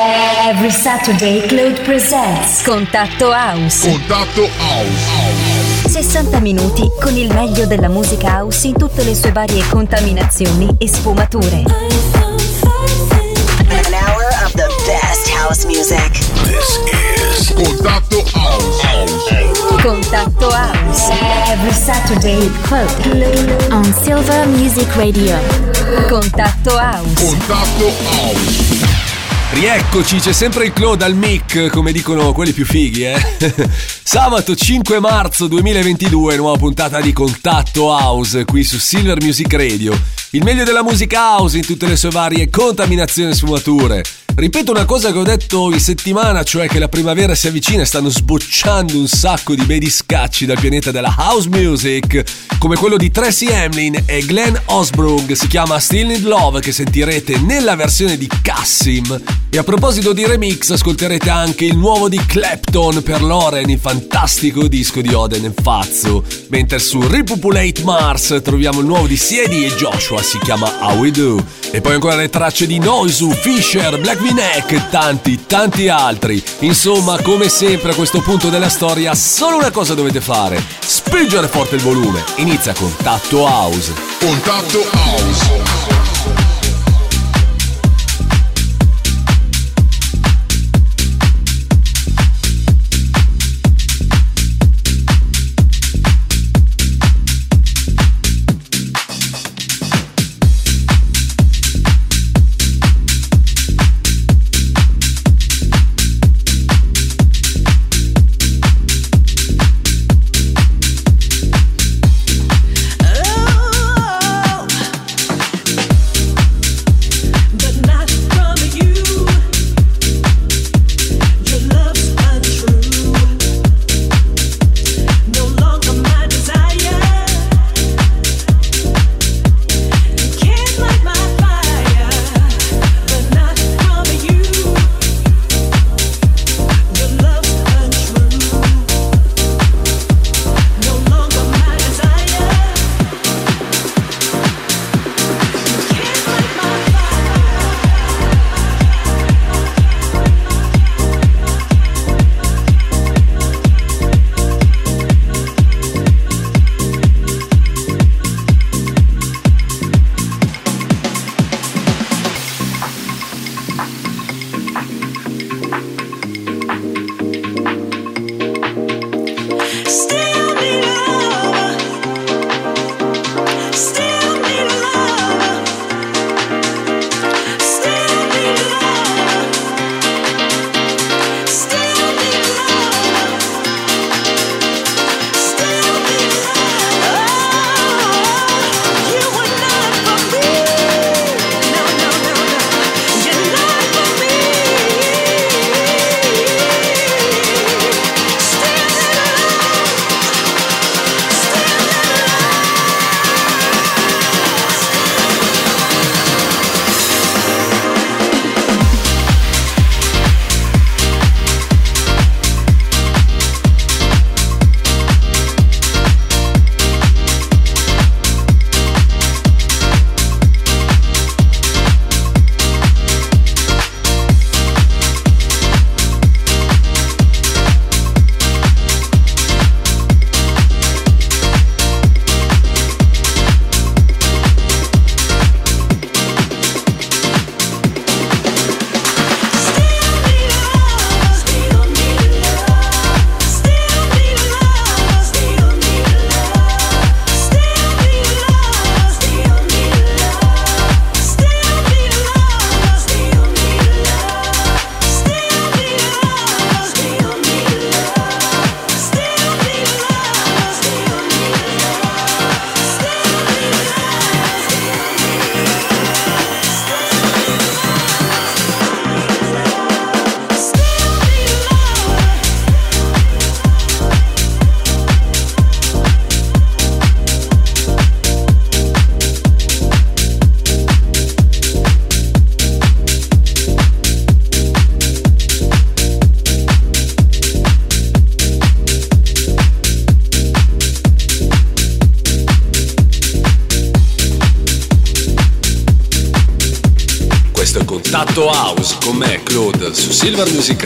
Every Saturday Claude presents Contatto House. Contatto House. 60 minuti con il meglio della musica house in tutte le sue varie contaminazioni e sfumature. An hour of the best house music. This is Contatto House. Contatto House. Every Saturday Claude On Silver Music Radio. Contatto House. Contatto House. Rieccoci, c'è sempre il Claude al mic, come dicono quelli più fighi, eh? Sabato 5 marzo 2022, nuova puntata di Contatto House qui su Silver Music Radio. Il meglio della musica house in tutte le sue varie contaminazioni e sfumature. Ripeto una cosa che ho detto in settimana, cioè che la primavera si avvicina e stanno sbocciando un sacco di bei discacci dal pianeta della house music, come quello di Tracy Hamlin e Glenn Osbrug, si chiama Still in Love, che sentirete nella versione di Cassim. E a proposito di remix, ascolterete anche il nuovo di Clapton per Loren, il fantastico disco di Oden e Fazzo. Mentre su Repopulate Mars troviamo il nuovo di Siedi e Joshua, si chiama How We Do. E poi ancora le tracce di Noisu, Fisher, Black V-Neck e tanti, tanti altri. Insomma, come sempre a questo punto della storia, solo una cosa dovete fare: spingere forte il volume. Inizia con Tatto House. Contatto House. Su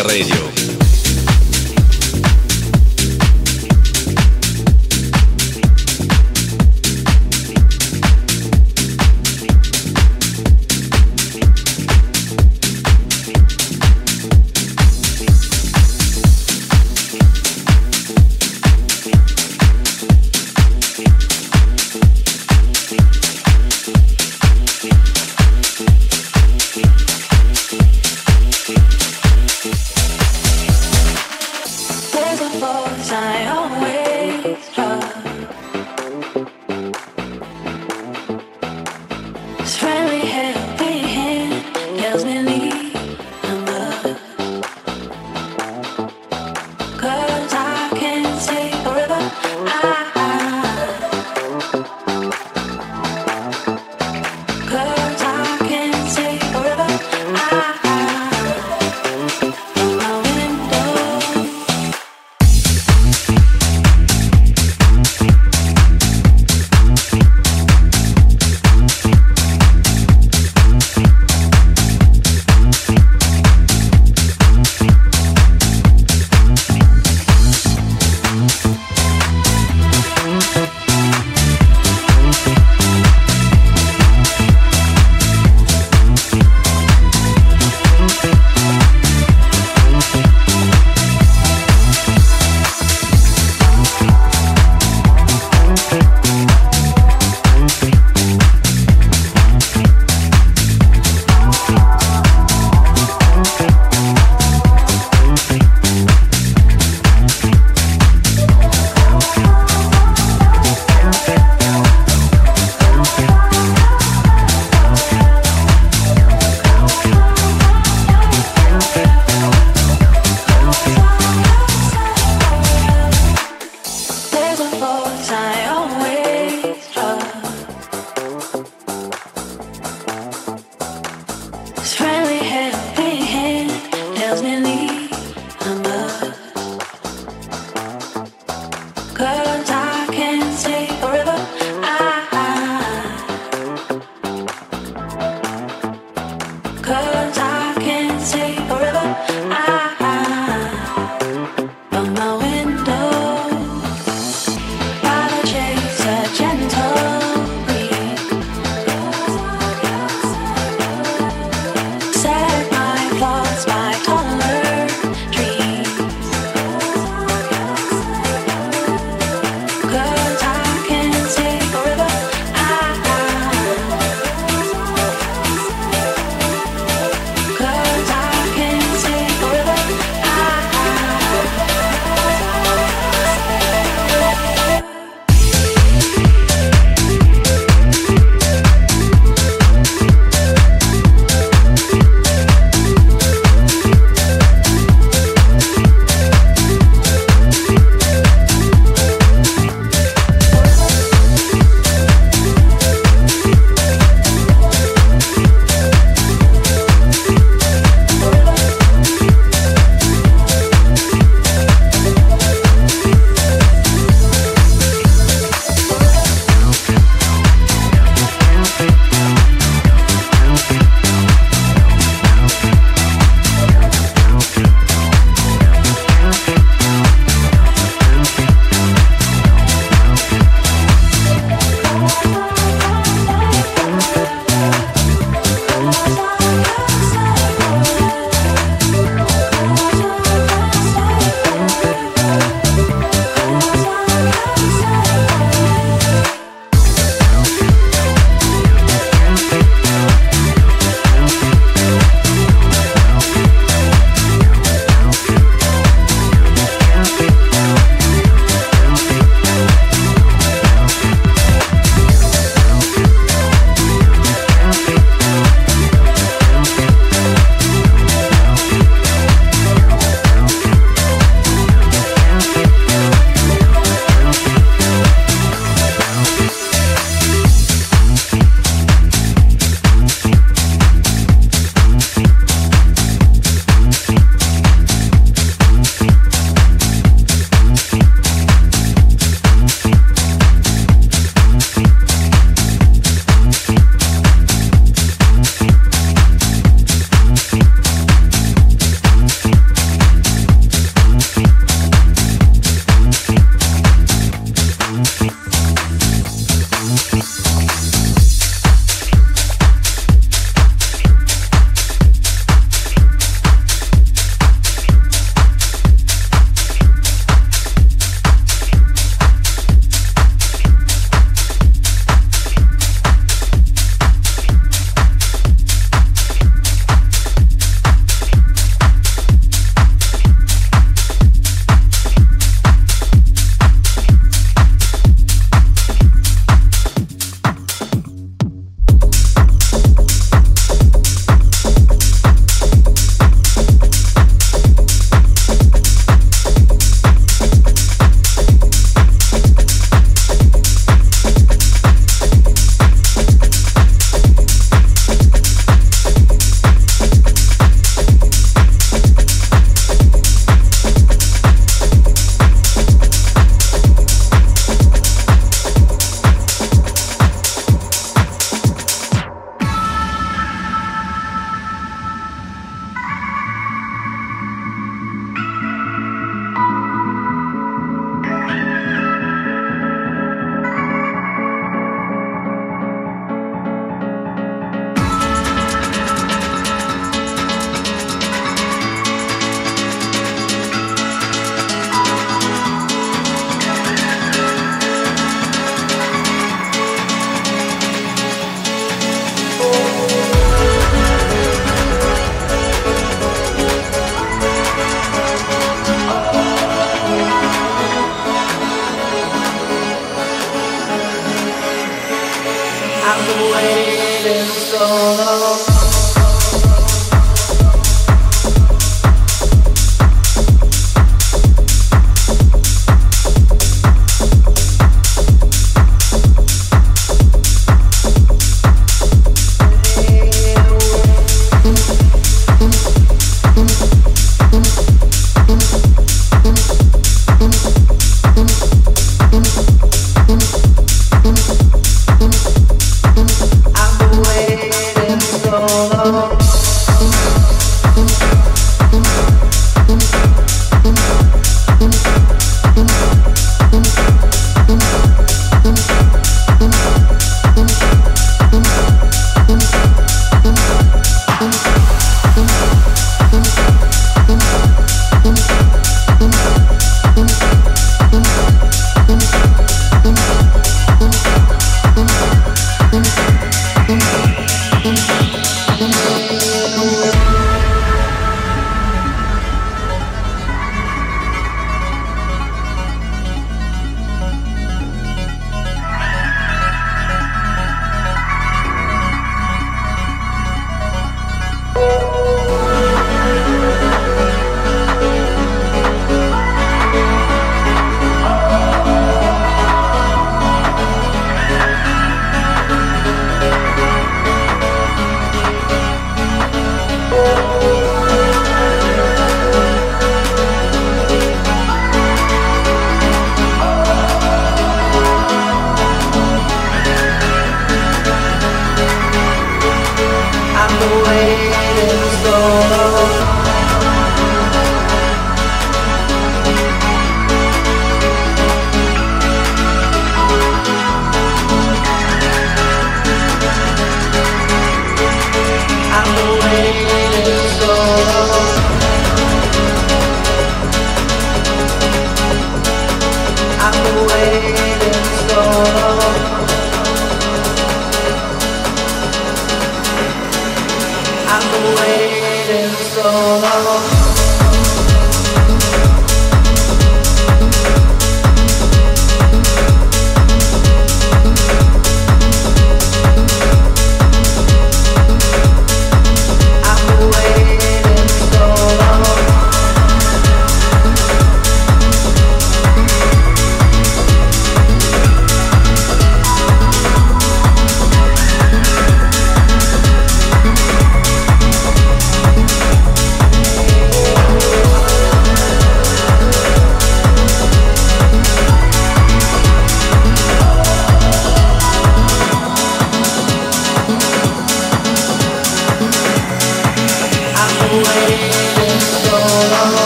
Silver Music Radio.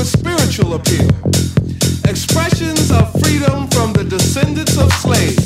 with spiritual appeal. Expressions of freedom from the descendants of slaves.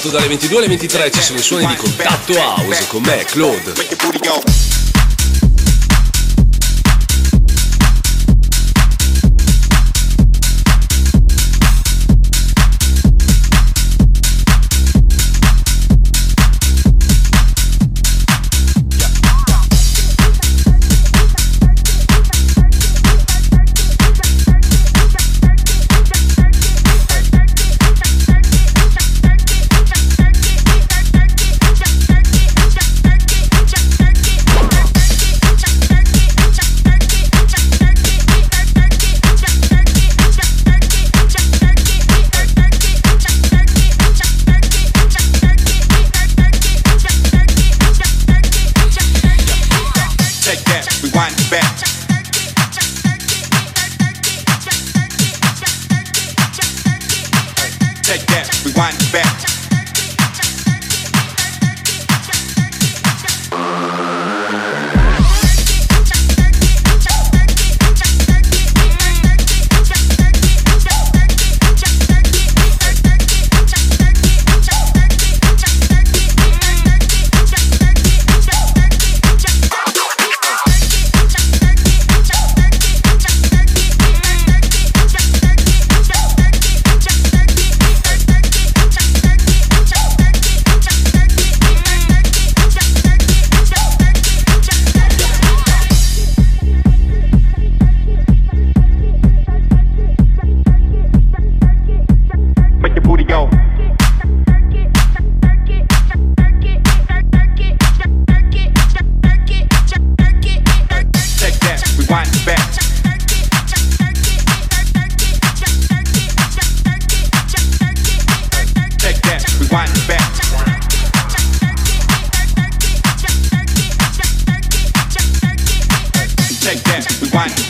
sabato dalle 22 alle 23 ci sono i suoni di contatto house con me, Claude.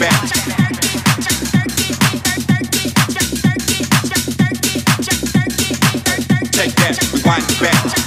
back. Take that, rewind it back.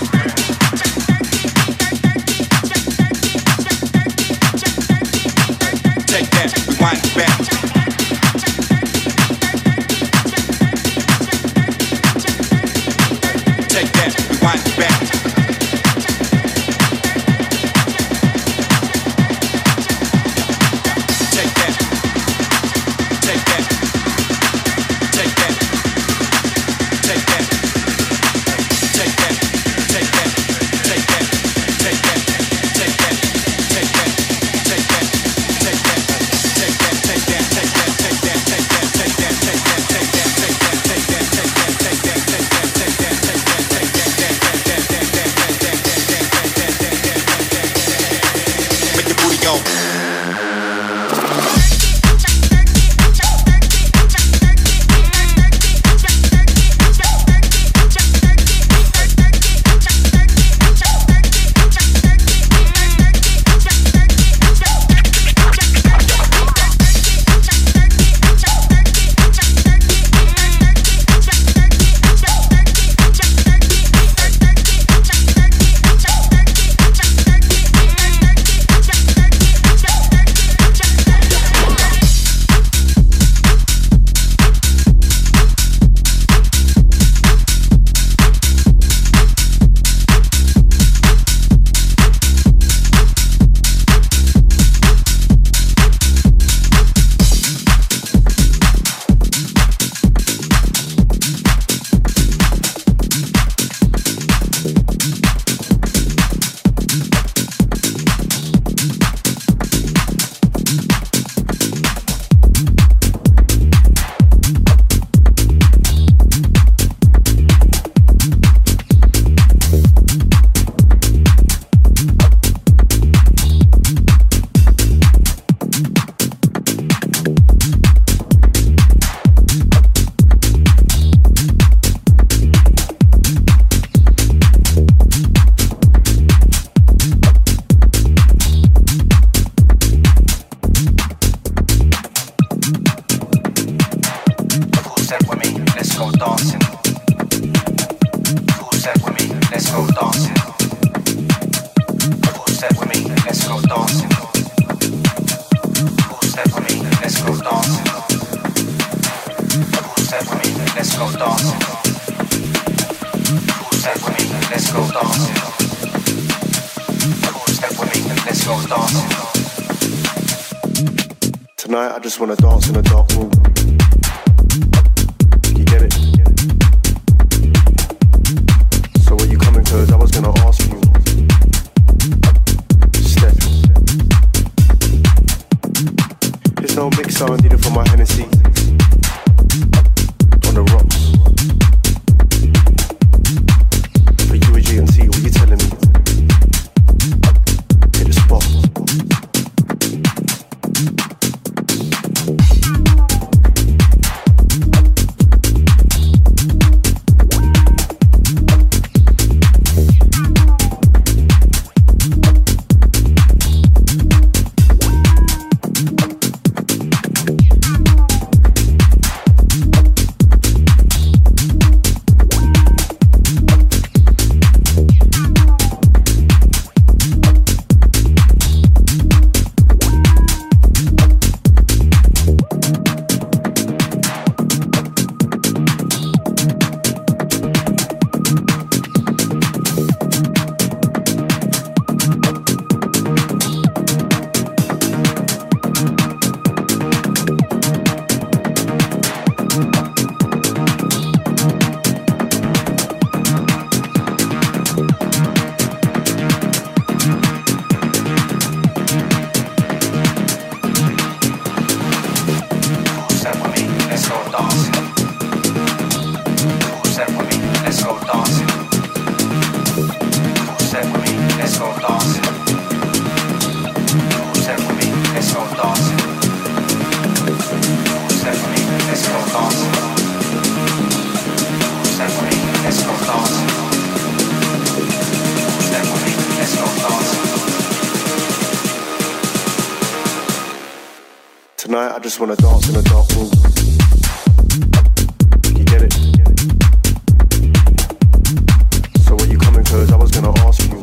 I was gonna ask you.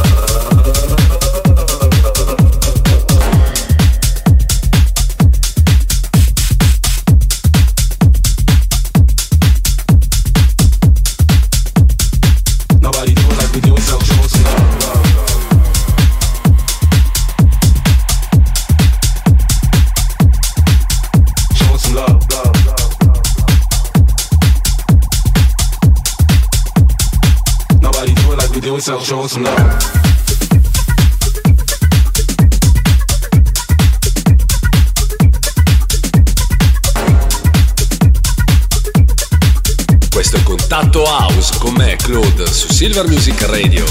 Silver Music Radio.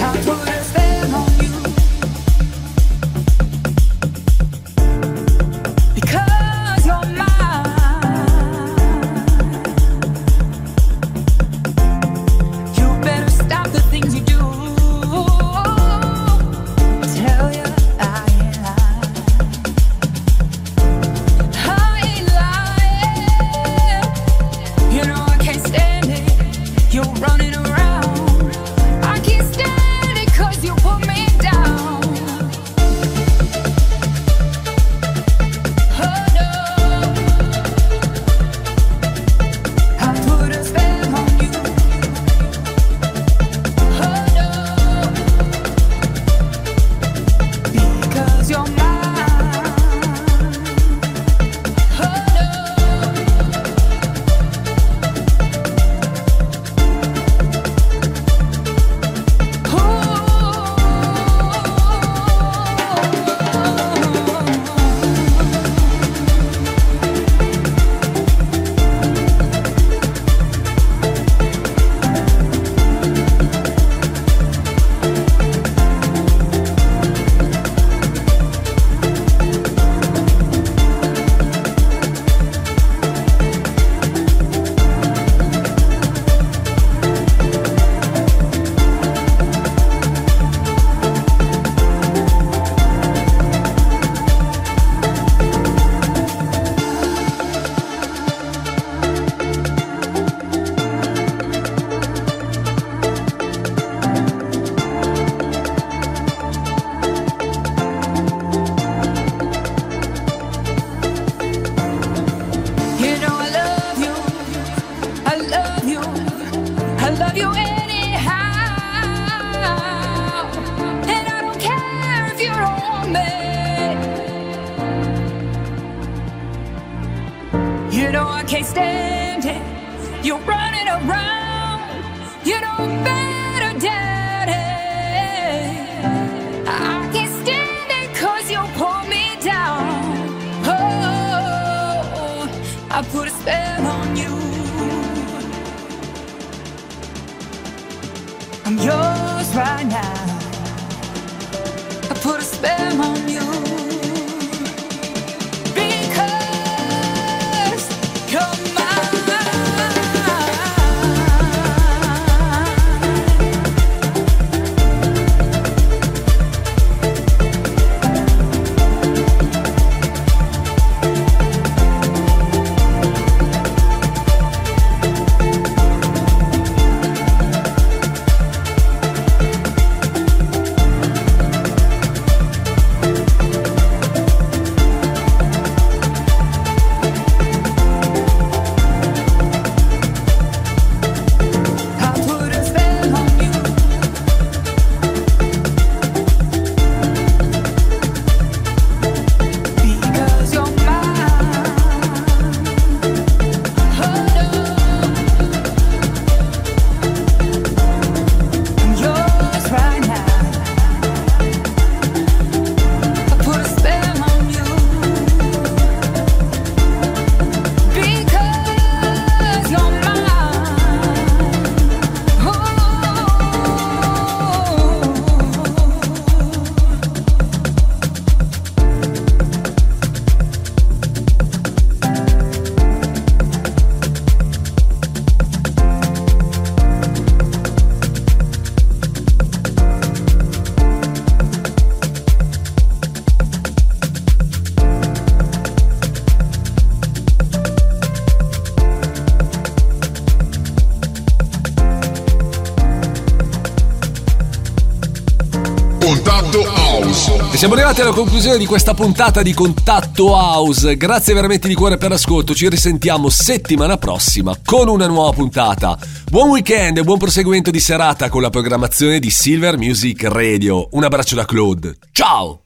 arrivati alla conclusione di questa puntata di Contatto House. Grazie veramente di cuore per l'ascolto. Ci risentiamo settimana prossima con una nuova puntata. Buon weekend e buon proseguimento di serata con la programmazione di Silver Music Radio. Un abbraccio da Claude. Ciao!